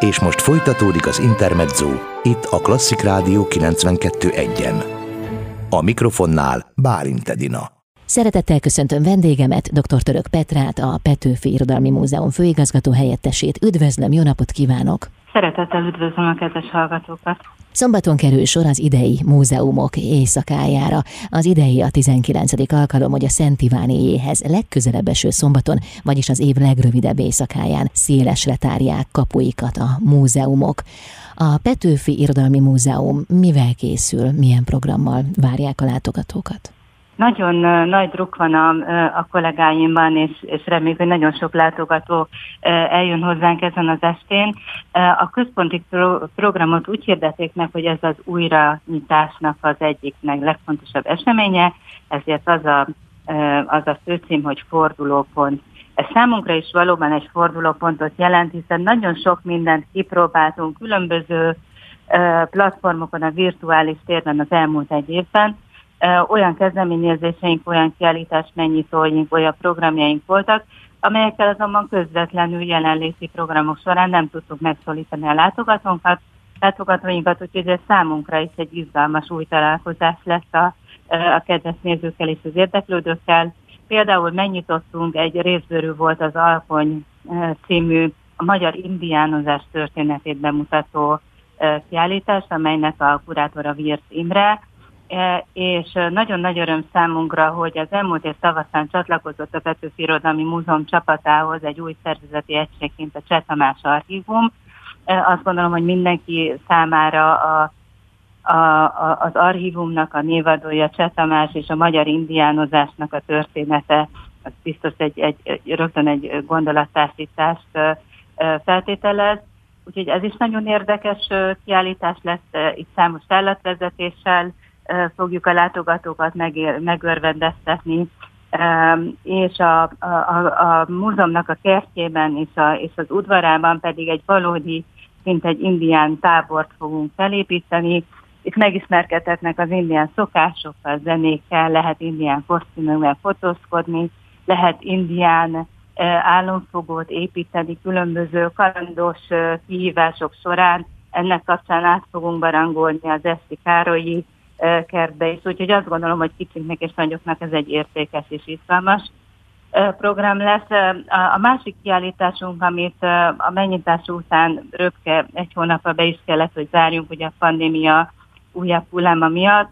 És most folytatódik az Intermezzo, itt a Klasszik Rádió 92.1-en. A mikrofonnál Bálint Edina. Szeretettel köszöntöm vendégemet, dr. Török Petrát, a Petőfi Irodalmi Múzeum főigazgató helyettesét. Üdvözlöm, jó napot kívánok! Szeretettel üdvözlöm a kedves hallgatókat! Szombaton kerül sor az idei múzeumok éjszakájára. Az idei a 19. alkalom, hogy a Szent Ivánéjéhez legközelebb eső szombaton, vagyis az év legrövidebb éjszakáján szélesre tárják kapuikat a múzeumok. A Petőfi Irodalmi Múzeum mivel készül, milyen programmal várják a látogatókat? Nagyon nagy druk van a, a kollégáimban, és, és reméljük, hogy nagyon sok látogató eljön hozzánk ezen az estén. A központi pro, programot úgy hirdették meg, hogy ez az újranyitásnak az egyik legfontosabb eseménye, ezért az a, az a főcím, hogy fordulópont. Ez számunkra is valóban egy fordulópontot jelent, hiszen nagyon sok mindent kipróbáltunk különböző platformokon, a virtuális térben az elmúlt egy évben, olyan kezdeményezéseink, olyan kiállítás megnyitóink, olyan programjaink voltak, amelyekkel azonban közvetlenül jelenléti programok során nem tudtuk megszólítani a látogatónkat, látogatóinkat, úgyhogy ez számunkra is egy izgalmas új találkozás lesz a, a kedves nézőkkel és az érdeklődőkkel. Például megnyitottunk, egy részbőrű volt az Alkony című a magyar indiánozás történetét bemutató kiállítás, amelynek a kurátora Virt Imre, és nagyon nagy öröm számunkra, hogy az elmúlt év tavaszán csatlakozott a Petőfi Irodalmi Múzeum csapatához egy új szervezeti egységként a Cseh Tamás Archívum. E, azt gondolom, hogy mindenki számára a, a, a, az archívumnak a névadója Cseh Tamás és a magyar indiánozásnak a története, az biztos egy, egy rögtön egy gondolattársítást feltételez. Úgyhogy ez is nagyon érdekes kiállítás lesz, itt számos állatvezetéssel, fogjuk a látogatókat megér, megörvendeztetni, és a, a, a, a múzeumnak a kertjében és, a, és az udvarában pedig egy valódi, mint egy indián tábort fogunk felépíteni. Itt megismerkedhetnek az indián szokásokkal, zenékkel, lehet indián kosztümökkel fotózkodni, lehet indián álomfogót építeni különböző kalandos kihívások során. Ennek kapcsán át fogunk barangolni az Eszti Károlyi kertbe is. Úgyhogy azt gondolom, hogy kicsinknek és nagyoknak ez egy értékes és izgalmas program lesz. A másik kiállításunk, amit a megnyitás után röpke egy hónapra be is kellett, hogy zárjunk, ugye a pandémia újabb hulláma miatt,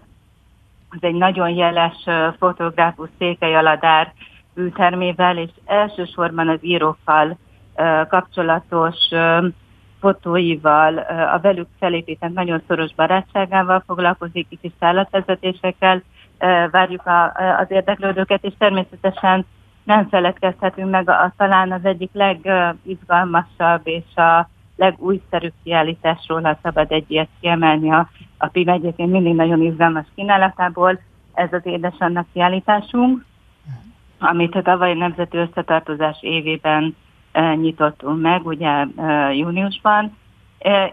az egy nagyon jeles fotográfus Székely Aladár ültermével, és elsősorban az írókkal kapcsolatos fotóival, a velük felépített nagyon szoros barátságával foglalkozik, is szállatvezetésekkel, várjuk a, az érdeklődőket, és természetesen nem feledkezhetünk meg, a, a, talán az egyik legizgalmasabb és a legújszerűbb kiállításról, ha szabad egy ilyet kiemelni a, a PIM egyébként mindig nagyon izgalmas kínálatából, ez az édesannak kiállításunk, amit a tavalyi Nemzeti Összetartozás évében nyitottunk meg, ugye júniusban,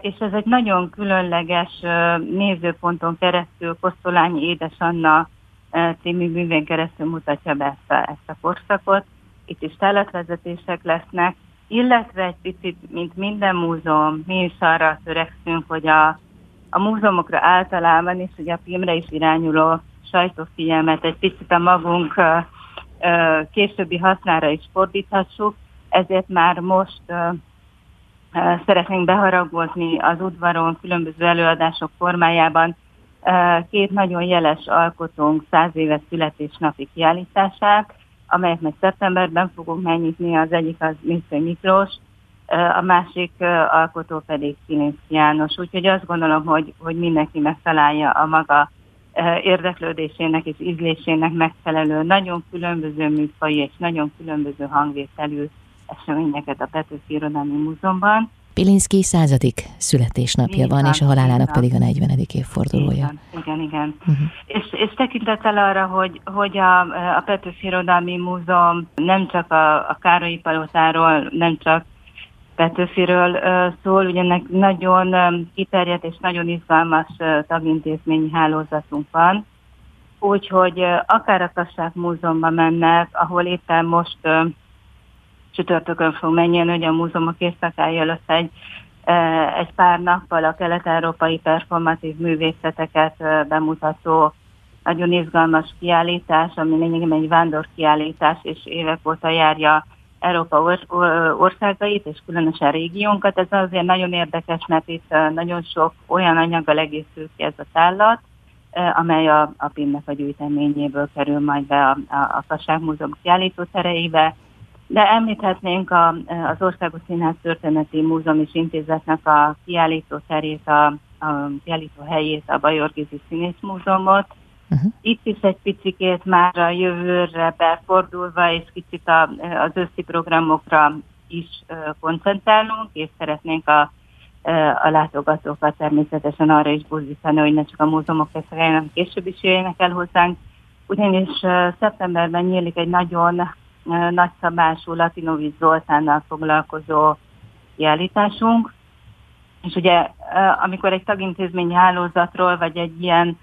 és ez egy nagyon különleges nézőponton keresztül Kosztolányi Édesanna című művén keresztül mutatja be ezt a, ezt a korszakot. Itt is tálatvezetések lesznek, illetve egy picit, mint minden múzeum, mi is arra törekszünk, hogy a, a múzeumokra általában is, ugye a filmre is irányuló sajtófigyelmet egy picit a magunk későbbi hasznára is fordíthassuk, ezért már most szeretnénk beharagozni az udvaron különböző előadások formájában két nagyon jeles alkotónk száz éves születésnapi kiállítását, amelyet meg szeptemberben fogunk megnyitni, az egyik az Mr. Miklós, a másik alkotó pedig Kilinszki János. Úgyhogy azt gondolom, hogy, hogy mindenki megtalálja a maga érdeklődésének és ízlésének megfelelő, nagyon különböző műfai és nagyon különböző hangvételű eseményeket a Petőfi Irodalmi Múzeumban. Pilinszki századik születésnapja van, van, és a halálának pedig a 40. évfordulója. Igen, igen. igen. Uh-huh. És, és tekintettel arra, hogy, hogy a, a Petőfi Irodalmi Múzeum nem csak a, a Károlyi Palotáról, nem csak Petőfiről szól, ugye ennek nagyon kiterjedt és nagyon izgalmas tagintézményi hálózatunk van, úgyhogy akár a Kassák Múzeumban mennek, ahol éppen most csütörtökön fog menjen, hogy a múzeumok éjszakája előtt egy egy pár nappal a kelet-európai performatív művészeteket bemutató nagyon izgalmas kiállítás, ami lényegében egy vándor kiállítás, és évek óta járja Európa or- országait, és különösen régiónkat. Ez azért nagyon érdekes, mert itt nagyon sok olyan anyaggal egészül ki ez a tállat, amely a, a PIM-nek a gyűjteményéből kerül majd be a, a, a Kasság Múzeum kiállítótereibe. De említhetnénk a, az Országos Színház Történeti Múzeum és Intézetnek a kiállítóterét, a, a kiállító helyét, a Bajor Gizi Színész Múzeumot, Uh-huh. Itt is egy picikét már a jövőre befordulva, és kicsit a, az őszi programokra is koncentrálunk, és szeretnénk a, a látogatókat természetesen arra is buzdítani, hogy ne csak a múzeumok hanem később is jöjjenek el hozzánk. Ugyanis szeptemberben nyílik egy nagyon nagyszabású Latinovic Zoltánnal foglalkozó kiállításunk, és ugye amikor egy tagintézményi hálózatról, vagy egy ilyen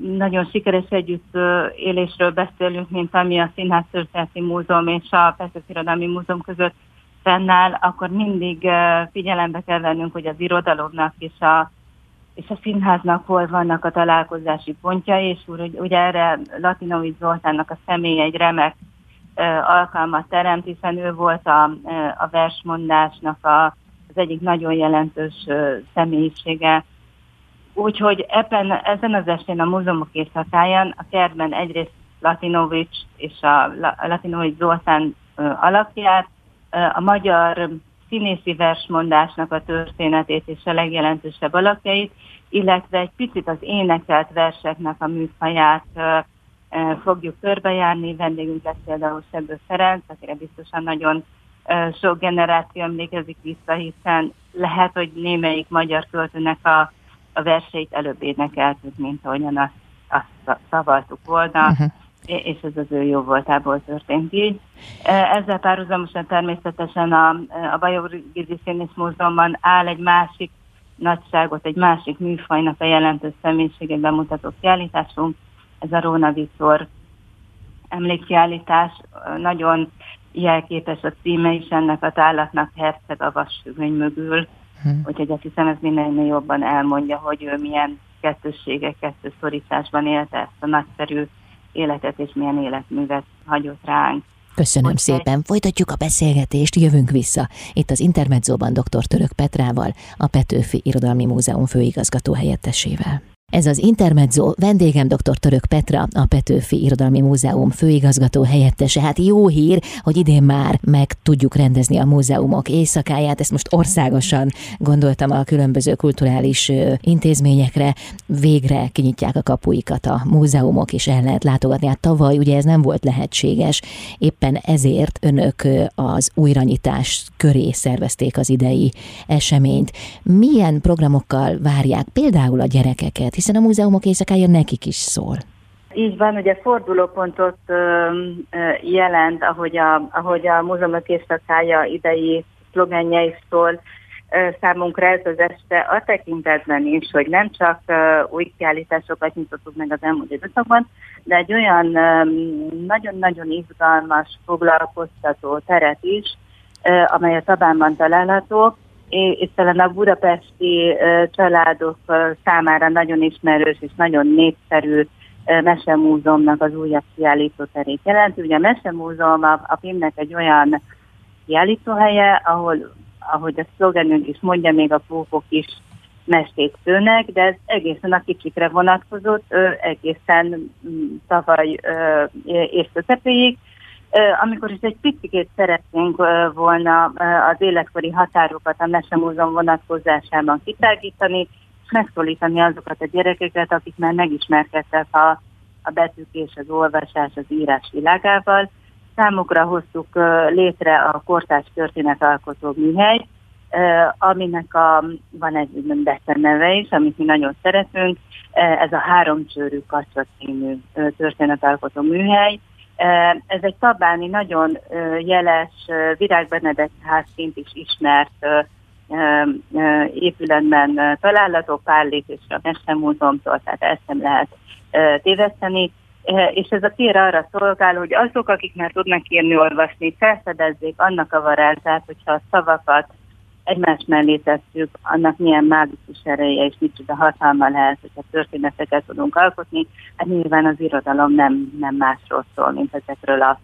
nagyon sikeres együttélésről beszélünk, mint ami a Színház Történeti Múzeum és a Petőfi Irodalmi Múzeum között fennáll, akkor mindig figyelembe kell vennünk, hogy az irodalomnak és a, és a színháznak hol vannak a találkozási pontjai, és úgy, ugye erre Latinovic Zoltánnak a személy egy remek alkalmat teremt, hiszen ő volt a, a versmondásnak a, az egyik nagyon jelentős személyisége. Úgyhogy ebben, ezen az estén a múzeumok éjszakáján a kertben egyrészt Latinovics és a Latinovics Zoltán alakját, a magyar színészi versmondásnak a történetét és a legjelentősebb alakjait, illetve egy picit az énekelt verseknek a műfaját fogjuk körbejárni. Vendégünk lesz például Sebő Ferenc, akire biztosan nagyon sok generáció emlékezik vissza, hiszen lehet, hogy némelyik magyar költőnek a a verseit előbb énekeltük, mint ahogyan azt, azt szavaltuk volna, uh-huh. és ez az ő jó voltából történt így. E, ezzel párhuzamosan természetesen a, a Bajor Gizi Színész Múzeumban áll egy másik nagyságot, egy másik műfajnak a jelentős személyiségét bemutató kiállításunk, ez a Róna Viktor emlékkiállítás, nagyon jelképes a címe is ennek a tállatnak, Herceg a vasfüggöny mögül, Hmm. Úgyhogy azt hiszem, ez mindennél jobban elmondja, hogy ő milyen kettősségek, szorításban élte ezt a nagyszerű életet, és milyen életművet hagyott ránk. Köszönöm Úgy szépen. Folytatjuk a beszélgetést, jövünk vissza. Itt az Intermedzóban dr. Török Petrával, a Petőfi Irodalmi Múzeum főigazgató helyettesével. Ez az Intermezzo, vendégem dr. Török Petra, a Petőfi Irodalmi Múzeum főigazgató helyettese. Hát jó hír, hogy idén már meg tudjuk rendezni a múzeumok éjszakáját. Ezt most országosan gondoltam a különböző kulturális intézményekre. Végre kinyitják a kapuikat a múzeumok, és el lehet látogatni. Hát tavaly ugye ez nem volt lehetséges. Éppen ezért önök az újranyitás köré szervezték az idei eseményt. Milyen programokkal várják például a gyerekeket, hiszen a múzeumok éjszakája nekik is szól. Így van, ugye fordulópontot jelent, ahogy a, ahogy a múzeumok éjszakája idei szlogenje is szól, számunkra ez az este a tekintetben is, hogy nem csak új kiállításokat nyitottuk meg az elmúlt időszakban, de egy olyan nagyon-nagyon izgalmas, foglalkoztató teret is, amely a Tabánban található, és talán a budapesti családok számára nagyon ismerős és nagyon népszerű Mesemúzeumnak az újabb kiállítóterét jelenti. Ugye a Mesemúzeum a, a filmnek egy olyan kiállítóhelye, ahol, ahogy a szlogenünk is mondja, még a pókok is mestét szőnek, de ez egészen a kicsikre vonatkozott, egészen mm, tavaly és közepéig, amikor is egy picit szeretnénk volna az életkori határokat a Mesemúzeum vonatkozásában kitágítani, és megszólítani azokat a gyerekeket, akik már megismerkedtek a, a betűk és az olvasás, az írás világával. Számukra hoztuk létre a kortárs történetalkotó műhely, aminek a, van egy neve is, amit mi nagyon szeretünk, ez a háromcsőrű kacsa című történetalkotó műhely, ez egy tabáni nagyon jeles Virág Benedek házként is ismert épületben található Pállik és a Mestermúzeumtól, tehát ezt nem lehet téveszteni. És ez a tér arra szolgál, hogy azok, akik már tudnak írni, olvasni, felfedezzék annak a varázsát, hogyha a szavakat egymás mellé tesszük, annak milyen mágikus ereje és micsoda hatalma lehet, hogyha történeteket tudunk alkotni. Hát nyilván az irodalom nem, nem másról szól, mint ezekről a,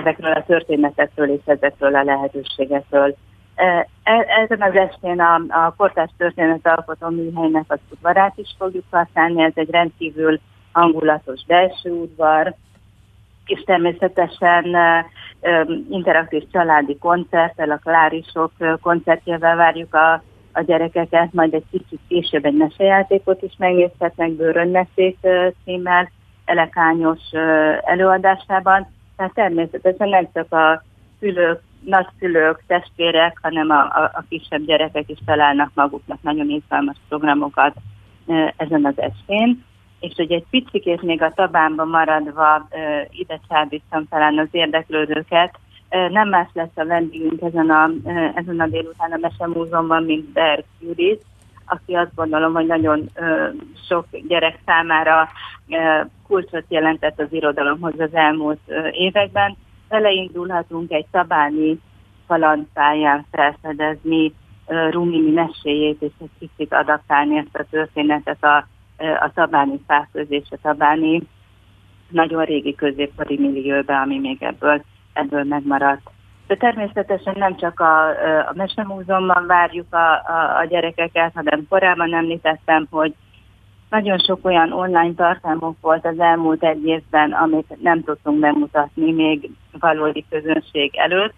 ezekről a történetekről és ezekről a lehetőségekről. E, ezen az estén a, a kortárs alkotó műhelynek az udvarát is fogjuk használni, ez egy rendkívül hangulatos belső udvar, és természetesen interaktív családi koncerttel, a Klárisok koncertjével várjuk a, a gyerekeket, majd egy kicsit később egy mesejátékot is megnézhetnek Bőrönmeszék címmel, elekányos előadásában. Tehát természetesen nem csak a szülők, nagyszülők, testvérek, hanem a, a, a kisebb gyerekek is találnak maguknak nagyon izgalmas programokat ezen az estén és hogy egy picit még a tabánba maradva ide csábítsam talán az érdeklődőket, nem más lesz a vendégünk ezen a, ezen a délután a Mesemúzomban, mint Berg Judit, aki azt gondolom, hogy nagyon sok gyerek számára kulcsot jelentett az irodalomhoz az elmúlt években. Vele indulhatunk egy szabáni kalandpályán felfedezni Rumini meséjét, és egy kicsit adaptálni ezt a történetet a a tabáni fáközés, a tabáni nagyon régi középkori millióbe, ami még ebből, ebből megmaradt. De természetesen nem csak a, a Mesemúzeumban várjuk a, a, a gyerekeket, hanem korábban említettem, hogy nagyon sok olyan online tartalmok volt az elmúlt egy évben, amit nem tudtunk bemutatni még valódi közönség előtt,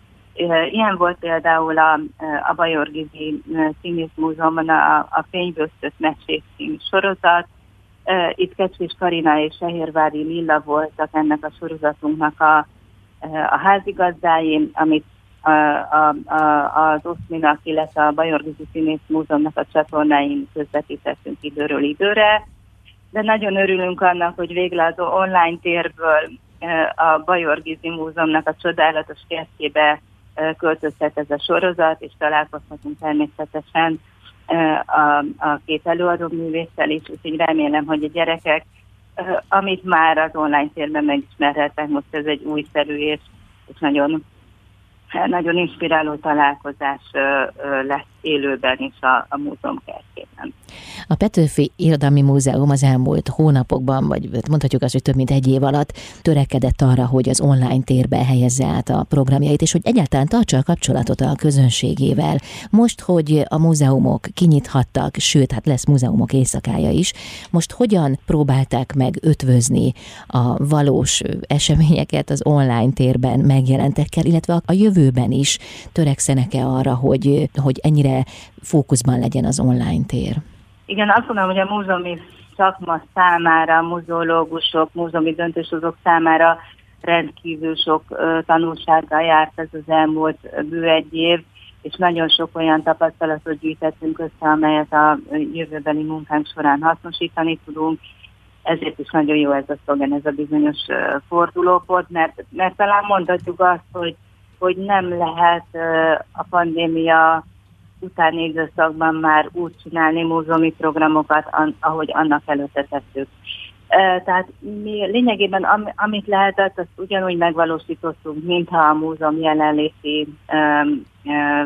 Ilyen volt például a, a Bajorgizi Színész Múzeumban a, a Fényvöztött Mesék című sorozat. Itt Kecsés Karina és Sehérvári Lilla voltak ennek a sorozatunknak a, a házigazdái, amit a, a, a, az Oszminak, illetve a Bajorgizi Színész Múzeumnak a csatornáin közvetítettünk időről időre. De nagyon örülünk annak, hogy végre az online térből a Bajorgizi Múzeumnak a csodálatos kertjébe költözhet ez a sorozat, és találkozhatunk természetesen a, a két előadó művésszel is, úgyhogy remélem, hogy a gyerekek, amit már az online térben megismerhetnek, most ez egy újszerű és, és nagyon nagyon inspiráló találkozás lesz élőben is a, a múzeum kertjében. A Petőfi Irodalmi Múzeum az elmúlt hónapokban, vagy mondhatjuk azt, hogy több mint egy év alatt törekedett arra, hogy az online térbe helyezze át a programjait, és hogy egyáltalán tartsa a kapcsolatot a közönségével. Most, hogy a múzeumok kinyithattak, sőt, hát lesz múzeumok éjszakája is, most hogyan próbálták meg ötvözni a valós eseményeket az online térben megjelentekkel, illetve a jövőben is törekszenek-e arra, hogy, hogy ennyire fókuszban legyen az online tér? Igen, azt gondolom, hogy a múzeumi szakma számára, muzeológusok, múzeumi döntéshozók számára rendkívül sok tanulsággal járt ez az elmúlt bő egy év, és nagyon sok olyan tapasztalatot gyűjtettünk össze, amelyet a jövőbeli munkánk során hasznosítani tudunk. Ezért is nagyon jó ez a szlogen, ez a bizonyos uh, fordulópont, mert, mert talán mondhatjuk azt, hogy, hogy nem lehet a pandémia utáni időszakban már úgy csinálni múzeumi programokat, ahogy annak előtte tettük. Tehát mi lényegében am, amit lehetett, azt ugyanúgy megvalósítottunk, mintha a múzeum jelenléti um,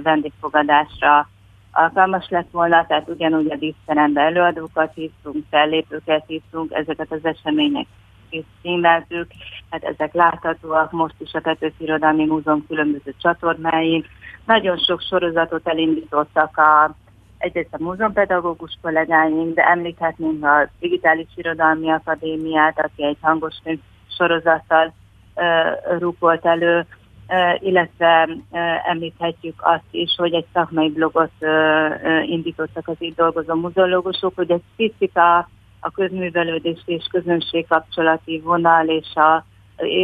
vendégfogadásra alkalmas lett volna, tehát ugyanúgy a díszterembe előadókat hívtunk, fellépőket hívtunk, ezeket az események is címeltük, hát ezek láthatóak most is a Petőfi Irodalmi Múzeum különböző csatornáin, nagyon sok sorozatot elindítottak a, egyrészt a múzeumpedagógus kollégáink, de említhetnénk a Digitális Irodalmi Akadémiát, aki egy hangos sorozattal uh, elő, uh, illetve uh, említhetjük azt is, hogy egy szakmai blogot indítottak az itt dolgozó muzeológusok, hogy egy picit a, a közművelődés és közönségkapcsolati vonal és a,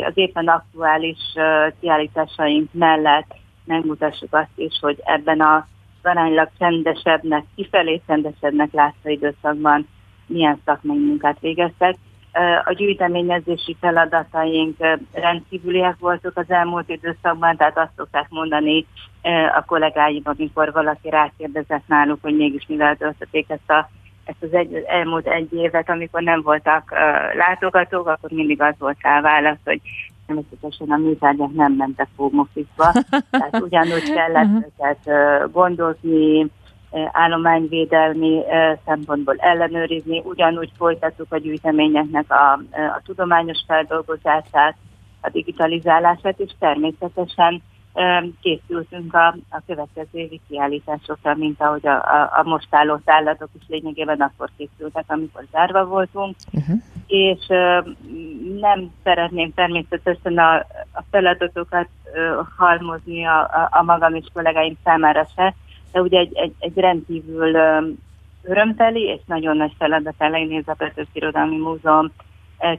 az éppen aktuális kiállításaink mellett megmutassuk azt is, hogy ebben a aránylag csendesebbnek, kifelé csendesebbnek látszó időszakban milyen szakmai munkát végeztek. A gyűjteményezési feladataink rendkívüliek voltak az elmúlt időszakban, tehát azt szokták mondani a kollégáim, amikor valaki rákérdezett náluk, hogy mégis mivel töltötték ezt, a, ezt az egy, elmúlt egy évet, amikor nem voltak látogatók, akkor mindig az volt rá válasz, hogy természetesen a műtárgyak nem mentek fómofizba, tehát ugyanúgy kellett őket gondozni, állományvédelmi szempontból ellenőrizni, ugyanúgy folytattuk a gyűjteményeknek a, a tudományos feldolgozását, a digitalizálását, és természetesen készültünk a, a következő évi kiállításokra, mint ahogy a, a, a most álló állatok is lényegében akkor készültek, amikor zárva voltunk, uh-huh. és nem szeretném természetesen a, a feladatokat halmozni a, a, a magam és kollégáim számára se, de ugye egy, egy, egy rendkívül örömteli és nagyon nagy feladat elején néz a Petőfi Irodalmi Múzeum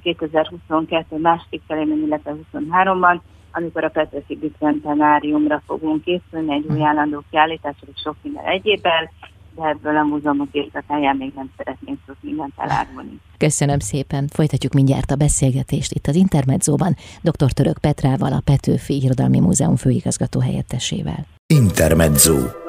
2022 második felében, illetve 23-ban, amikor a Petőfi Bicentenáriumra fogunk készülni, egy új állandó kiállításra és sok minden egyébben, de ebből a múzeumok éjszakáján még nem szeretnénk sok mindent elárulni. Köszönöm szépen. Folytatjuk mindjárt a beszélgetést itt az Intermedzóban dr. Török Petrával, a Petőfi Irodalmi Múzeum főigazgató helyettesével. Intermezzo.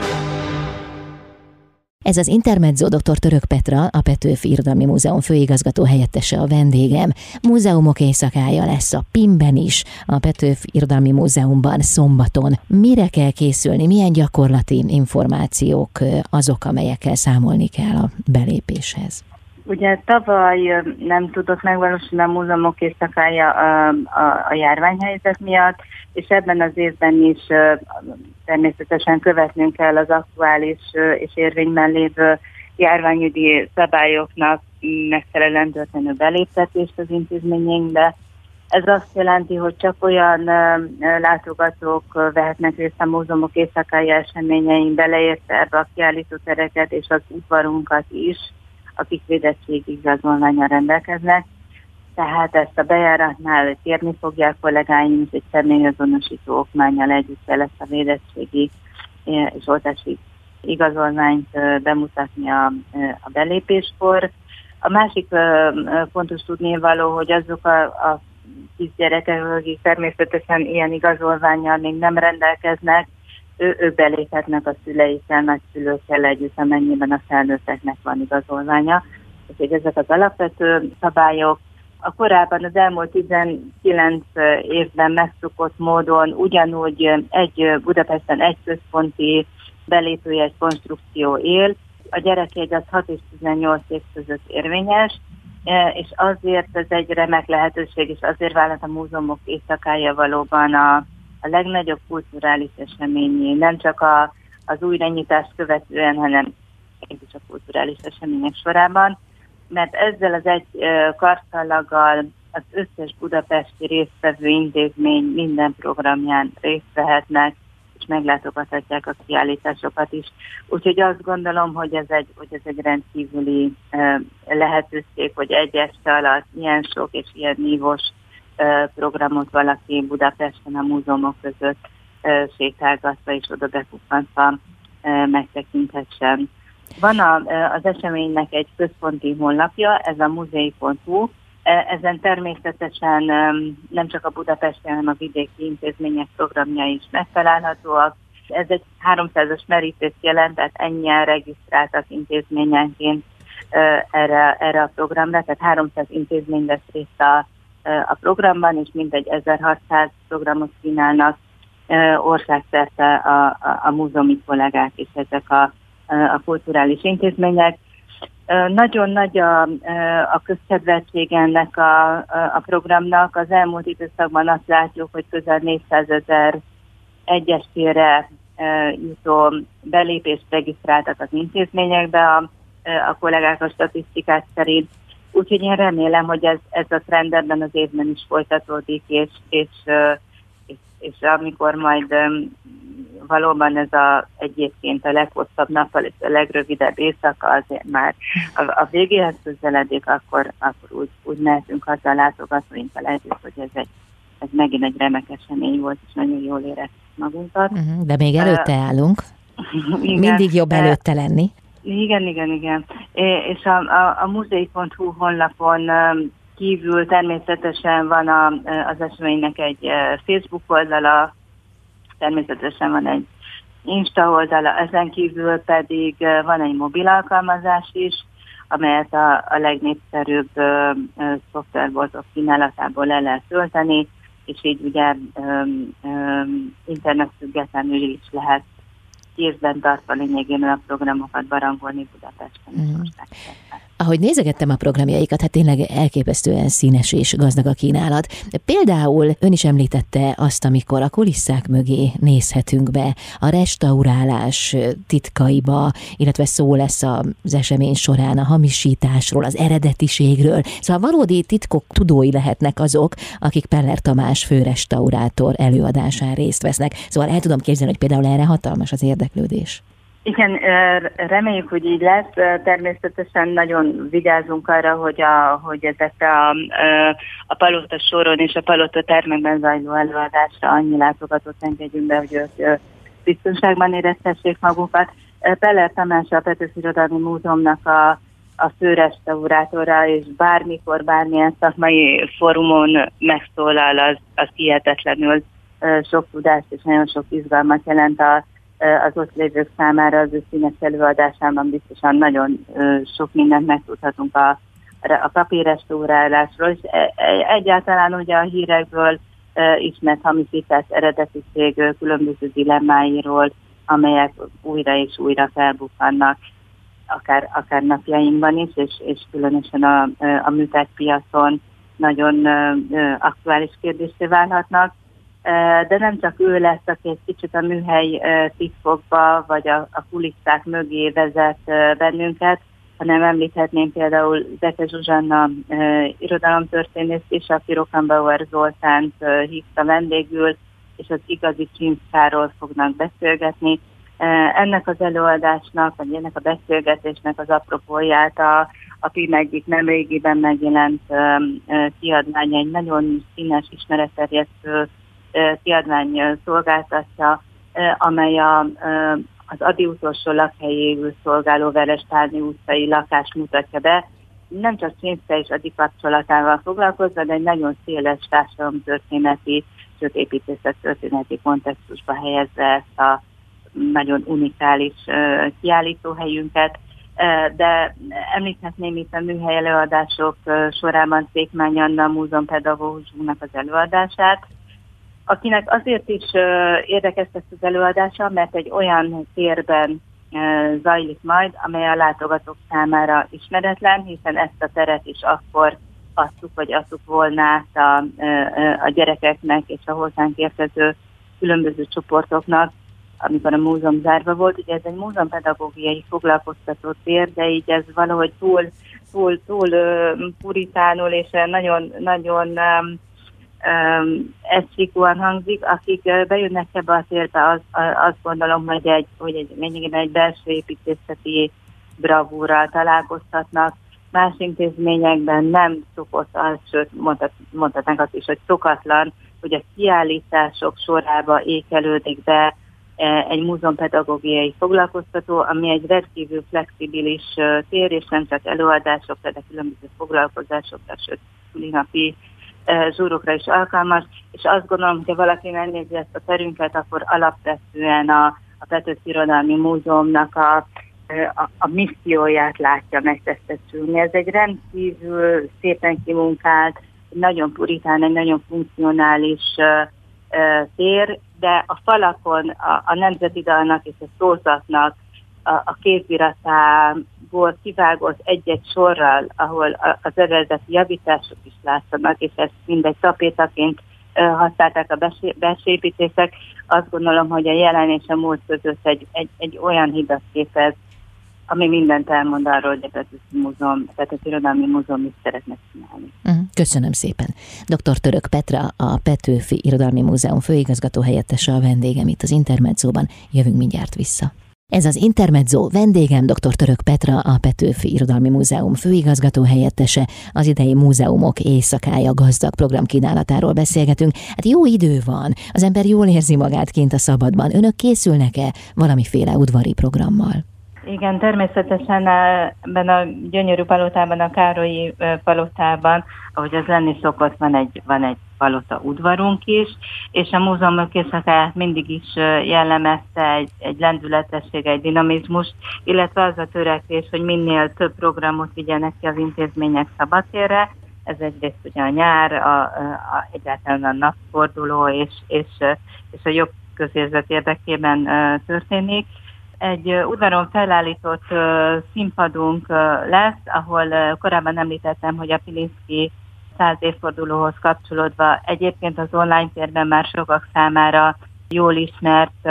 Ez az Intermezzo dr. Török Petra, a Petőfi Irodalmi Múzeum főigazgató helyettese a vendégem. Múzeumok éjszakája lesz a PIM-ben is, a Petőfi Irodalmi Múzeumban szombaton. Mire kell készülni, milyen gyakorlati információk azok, amelyekkel számolni kell a belépéshez? Ugye tavaly nem tudott megvalósulni a múzeumok éjszakája a, a, a járványhelyzet miatt, és ebben az évben is természetesen követnünk kell az aktuális és érvényben lévő járványügyi szabályoknak megfelelően történő beléptetést az intézményeinkbe. Ez azt jelenti, hogy csak olyan látogatók vehetnek részt a múzeumok éjszakai eseményein, beleérte ebbe a kiállítótereket és az udvarunkat is, akik védettségi igazolványal rendelkeznek. Tehát ezt a bejáratnál kérni fogják kollégáim, és egy személyazonosító okmányjal együtt kell ezt a védettségi és oltási igazolványt bemutatni a, a belépéskor. A másik fontos tudnivaló, hogy azok a, a kisgyerekek, akik természetesen ilyen igazolványjal még nem rendelkeznek, ő, ők beléphetnek a szüleikkel, nagyszülőkkel együtt, amennyiben a felnőtteknek van igazolványa. Úgyhogy ezek az alapvető szabályok. A korábban az elmúlt 19 évben megszokott módon ugyanúgy egy Budapesten egy központi belépőjegy konstrukció él. A gyerekjegy az 6 és 18 év között érvényes, és azért ez egy remek lehetőség, és azért vállalt a múzeumok éjszakája valóban a a legnagyobb kulturális eseményé, nem csak a, az újranyitást követően, hanem is a kulturális események sorában, mert ezzel az egy karszalaggal az összes budapesti résztvevő intézmény minden programján részt vehetnek, és meglátogathatják a kiállításokat is. Úgyhogy azt gondolom, hogy ez egy, hogy ez egy rendkívüli lehetőség, hogy egy este alatt ilyen sok és ilyen nívós programot valaki Budapesten a múzeumok között sétálgatva és oda bekukkantva megtekinthessen. Van a, az eseménynek egy központi honlapja, ez a muzei.hu, ezen természetesen nem csak a Budapesti, hanem a vidéki intézmények programja is megtalálhatóak. Ez egy 300-as merítést jelent, tehát ennyien regisztráltak intézményenként erre, erre a programra, tehát 300 intézmény vesz részt a a programban, és mintegy 1600 programot kínálnak országszerte a, a, a múzeumi kollégák és ezek a, a kulturális intézmények. Nagyon nagy a, a közkedveltség ennek a, a programnak. Az elmúlt időszakban azt látjuk, hogy közel 400 ezer egyestére jutó belépést regisztráltak az intézményekbe a, a kollégák a statisztikák szerint. Úgyhogy én remélem, hogy ez, ez a trend ebben az évben is folytatódik, és, és, és, és amikor majd valóban ez a, egyébként a leghosszabb nappal és a legrövidebb éjszaka azért már a, a végéhez közeledik, akkor, akkor úgy, úgy mehetünk haza a látogatóinkkal együtt, hogy ez, egy, ez megint egy remek esemény volt, és nagyon jól éreztük magunkat. Uh-huh, de még előtte állunk. Igen, Mindig jobb előtte lenni. Igen, igen, igen. És a, a, a muzei.hu honlapon kívül természetesen van a, az eseménynek egy Facebook oldala, természetesen van egy Insta oldala, ezen kívül pedig van egy mobil alkalmazás is, amelyet a, a legnépszerűbb szoftverboltok kínálatából le lehet tölteni, és így ugye internet függetlenül is lehet kézben tartva lényegében a programokat barangolni Budapesten. Mm. Ahogy nézegettem a programjaikat, hát tényleg elképesztően színes és gazdag a kínálat. Például ön is említette azt, amikor a kulisszák mögé nézhetünk be, a restaurálás titkaiba, illetve szó lesz az esemény során a hamisításról, az eredetiségről. Szóval valódi titkok tudói lehetnek azok, akik Peller Tamás főrestaurátor előadásán részt vesznek. Szóval el tudom képzelni, hogy például erre hatalmas az érdeklődés. Igen, reméljük, hogy így lesz. Természetesen nagyon vigyázunk arra, hogy, a, hogy ezek a, a palota soron és a palota termekben zajló előadásra annyi látogatót engedjünk be, hogy ők biztonságban éreztessék magukat. Peller Tamás a Petőfi Irodalmi Múzeumnak a, a főrestaurátora, és bármikor, bármilyen szakmai fórumon megszólal, az, az hihetetlenül sok tudást és nagyon sok izgalmat jelent a az ott lévők számára az ő színes előadásában biztosan nagyon sok mindent megtudhatunk a, a papírrestaurálásról, és e, e, egyáltalán ugye a hírekből ismert hamisítás eredetiség különböző dilemmáiról, amelyek újra és újra felbukkannak, akár, akár napjainkban is, és, és különösen a, a műtárpiacon nagyon aktuális kérdésé válhatnak de nem csak ő lesz, aki egy kicsit a műhely titkokba, vagy a, a kulisszák mögé vezet bennünket, hanem említhetném például Zeke Zsuzsanna irodalomtörténész is, aki Rokanbauer Zoltánt hívta vendégül, és az igazi csimpkáról fognak beszélgetni. Ennek az előadásnak, vagy ennek a beszélgetésnek az apropóját a, a PIM egyik nem régiben megjelent kiadvány egy nagyon színes, ismeretterjesztő kiadvány szolgáltatja, amely a, az Adi utolsó lakhelyéül szolgáló Verestárni utcai lakást mutatja be. Nem csak Csinszke és Adi kapcsolatával foglalkozva, de egy nagyon széles társadalomtörténeti, sőt építészet történeti kontextusba helyezve ezt a nagyon unikális kiállítóhelyünket de említhetném itt a műhely előadások sorában Székmány Anna múzeumpedagógusunknak az előadását, akinek azért is érdekes lesz az előadása, mert egy olyan térben zajlik majd, amely a látogatók számára ismeretlen, hiszen ezt a teret is akkor adtuk, vagy adtuk volna át a, a gyerekeknek és a hozzánk érkező különböző csoportoknak, amikor a múzeum zárva volt. Ugye ez egy múzeumpedagógiai foglalkoztató tér, de így ez valahogy túl, túl, túl puritánul és nagyon, nagyon um, egységúan hangzik, akik bejönnek ebbe a térbe, az, azt gondolom, hogy egy, hogy egy, egy belső építészeti bravúrral találkoztatnak. Más intézményekben nem szokott az, sőt mondhat, mondhatnánk azt is, hogy szokatlan, hogy a kiállítások sorába ékelődik be egy múzeumpedagógiai foglalkoztató, ami egy rendkívül flexibilis tér, és nem csak előadásokra, de különböző foglalkozásokra, sőt, napi zsúrokra is alkalmas, és azt gondolom, hogy valaki megnézi ezt a terünket, akkor alapvetően a, a Petőfi Irodalmi Múzeumnak a, a, a misszióját látja megtestesülni. Ez egy rendkívül szépen kimunkált, nagyon puritán, egy nagyon funkcionális tér, de a falakon a, a nemzeti dalnak és a szózatnak a, a kéziratából kivágott egy-egy sorral, ahol az eredeti javítások is látszanak, és ezt mindegy tapétaként használták a besépítések, azt gondolom, hogy a jelen és a múlt között egy, egy, egy olyan hidat képez, ami mindent elmond arról, hogy a Petőfi Múzeum, a Petőfi Irodalmi Múzeum mit szeretne csinálni. Mhm, köszönöm szépen. Dr. Török Petra, a Petőfi Irodalmi Múzeum főigazgató helyettese a vendégem itt az Intermedzóban. Jövünk mindjárt vissza. Ez az Intermezzo vendégem dr. Török Petra, a Petőfi Irodalmi Múzeum főigazgató helyettese, az idei múzeumok éjszakája gazdag programkínálatáról beszélgetünk. Hát jó idő van, az ember jól érzi magát kint a szabadban. Önök készülnek-e valamiféle udvari programmal? Igen, természetesen ebben a gyönyörű palotában, a Károlyi palotában, ahogy az lenni szokott, van egy, van egy palota udvarunk is, és a múzeumok éjszakáját mindig is jellemezte egy, egy lendületesség, egy dinamizmus, illetve az a törekvés, hogy minél több programot vigyenek ki az intézmények szabadtérre, ez egyrészt ugye a nyár, a, a, egyáltalán a napforduló és, és, és a jobb közérzet érdekében történik. Egy udvaron felállított színpadunk lesz, ahol korábban említettem, hogy a Pilinszki 100 évfordulóhoz kapcsolódva egyébként az online térben már sokak számára jól ismert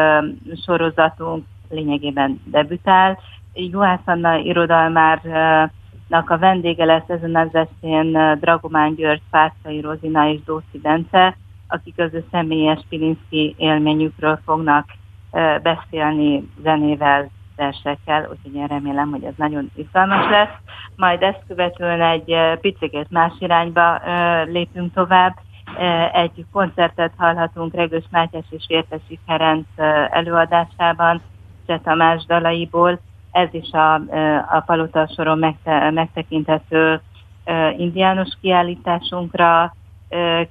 sorozatunk lényegében debütál. Juhász Anna irodalmárnak a vendége lesz ezen az estén Dragomán György, Pászai Rozina és Dóci Bence, akik az ő személyes Pilinszki élményükről fognak beszélni zenével, versekkel, úgyhogy én remélem, hogy ez nagyon izgalmas lesz. Majd ezt követően egy picit más irányba lépünk tovább. Egy koncertet hallhatunk Regős Mátyás és Vértesi Ferenc előadásában, Cseh Tamás dalaiból. Ez is a, a Palota soron megte, megtekinthető indiánus kiállításunkra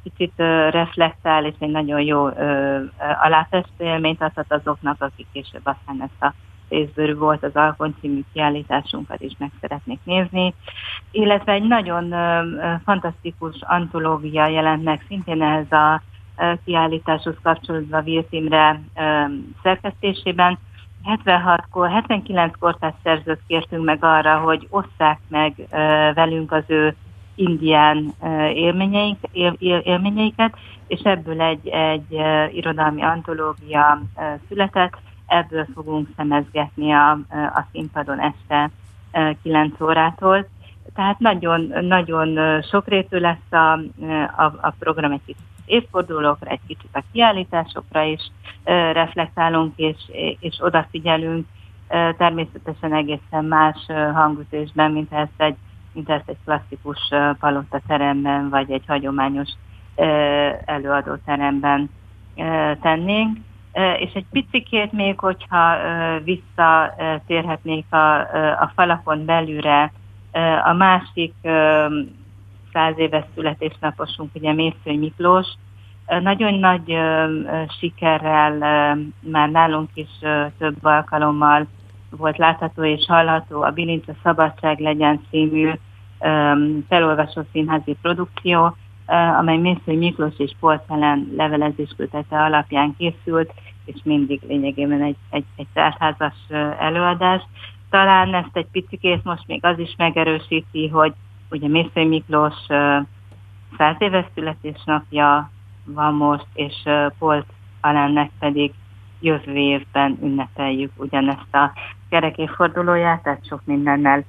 kicsit reflektál, és egy nagyon jó aláfestő élményt adhat azoknak, akik később aztán ezt a részbőrű volt az Alkon című kiállításunkat is meg szeretnék nézni, illetve egy nagyon fantasztikus antológia jelent meg szintén ehhez a kiállításhoz kapcsolódva Virt szerkesztésében. 76-kor, 79 kortás szerzőt kértünk meg arra, hogy osszák meg velünk az ő indián élményeik, élményeiket, és ebből egy, egy irodalmi antológia született, ebből fogunk szemezgetni a, a színpadon este 9 órától. Tehát nagyon, nagyon sokrétű lesz a, a, a program egy kicsit évfordulókra, egy kicsit a kiállításokra is reflektálunk és, és odafigyelünk. Természetesen egészen más hangütésben, mint ezt egy mint ezt egy klasszikus palota teremben, vagy egy hagyományos előadóteremben tennénk. És egy picikét még, hogyha visszatérhetnék a, a falakon belülre, a másik száz éves születésnaposunk, ugye Mészőny Miklós, nagyon nagy sikerrel már nálunk is több alkalommal volt látható és hallható a Bilinca Szabadság legyen című felolvasó színházi produkció, amely Mésző Miklós és Polcelen levelezés kötete alapján készült, és mindig lényegében egy, egy, egy tárházas előadás. Talán ezt egy picikét most még az is megerősíti, hogy ugye Mésző Miklós száz éves születésnapja van most, és Polt Alennek pedig jövő évben ünnepeljük ugyanezt a kerekéfordulóját, tehát sok mindennel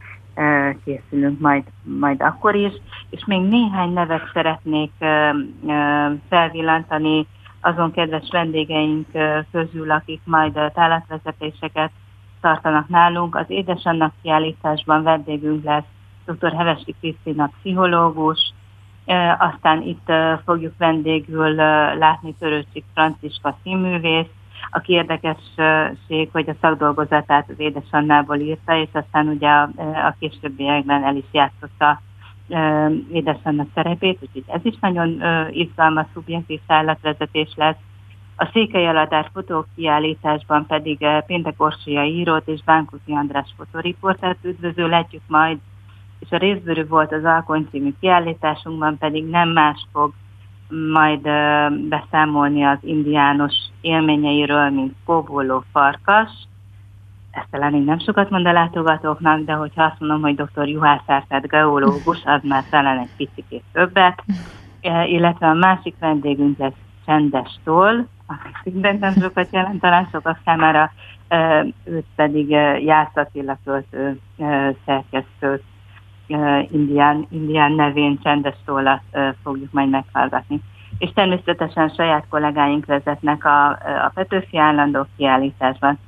készülünk majd, majd akkor is, és még néhány nevet szeretnék felvillantani azon kedves vendégeink közül, akik majd tálatvezetéseket tartanak nálunk. Az Édesannak kiállításban vendégünk lesz dr. Hevesi Krisztina pszichológus, aztán itt fogjuk vendégül látni Törőcsik Franciska színművész, aki érdekesség, hogy a szakdolgozatát az édesannából írta, és aztán ugye a, a későbbiekben el is játszotta édesanna szerepét, úgyhogy ez is nagyon izgalmas, szubjektív szállatvezetés lesz. A Székely Aladár fotókiállításban pedig Péntek Orsolya írót és Bánkuti András fotoriportát üdvözölhetjük majd, és a részbőrű volt az Alkony című kiállításunkban pedig nem más fog majd beszámolni az indiános élményeiről, mint kóboló farkas. Ezt talán még nem sokat mond a látogatóknak, de hogyha azt mondom, hogy dr. Juhász Árpád geológus, az már talán egy picit többet. Illetve a másik vendégünk lesz Csendes Toll, aki szintén nem sokat jelent, talán sokak számára, őt pedig Jász Attila költő szerkesztőt indián, indián nevén csendes tollat fogjuk majd meghallgatni. És természetesen saját kollégáink vezetnek a, a Petőfi állandó kiállításban,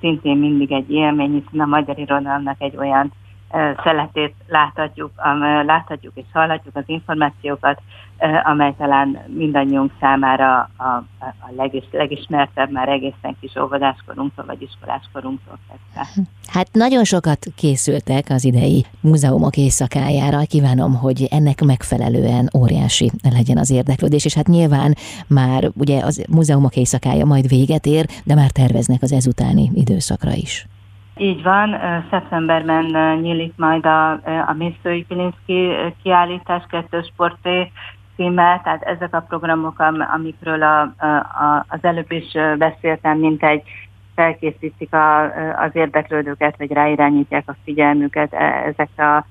szintén mindig egy élmény, hiszen a magyar irodalomnak egy olyan szeletét láthatjuk, láthatjuk és hallhatjuk az információkat, amely talán mindannyiunk számára a, a legis, legismertebb már egészen kis óvodáskorunktól vagy iskoláskorunktól kezdve. Hát nagyon sokat készültek az idei múzeumok éjszakájára. Kívánom, hogy ennek megfelelően óriási legyen az érdeklődés, és hát nyilván már ugye az múzeumok éjszakája majd véget ér, de már terveznek az ezutáni időszakra is. Így van, szeptemberben nyílik majd a, a Mészői Pilinszki kiállítás kettős sporté címmel, tehát ezek a programok, amikről a, a, az előbb is beszéltem, mint egy felkészítik a, az érdeklődőket, vagy ráirányítják a figyelmüket e, ezekre a,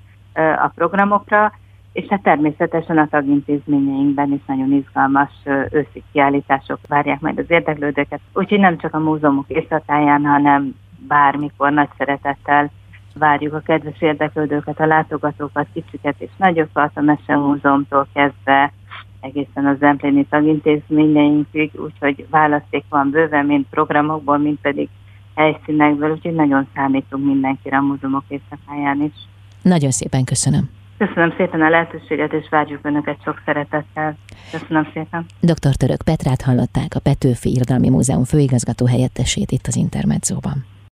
a programokra, és hát természetesen a tagintézményeinkben is nagyon izgalmas őszi kiállítások várják majd az érdeklődőket, úgyhogy nem csak a múzeumok éjszakáján, hanem bármikor nagy szeretettel várjuk a kedves érdeklődőket, a látogatókat, kicsiket és nagyokat, a Mesemúzeumtól kezdve egészen az Zempléni tagintézményeinkig, úgyhogy választék van bőven, mint programokból, mint pedig helyszínekből, úgyhogy nagyon számítunk mindenkire a múzeumok éjszakáján is. Nagyon szépen köszönöm. Köszönöm szépen a lehetőséget, és várjuk Önöket sok szeretettel. Köszönöm szépen. Dr. Török Petrát hallották, a Petőfi Irodalmi Múzeum főigazgató helyettesét itt az Intermedzóban.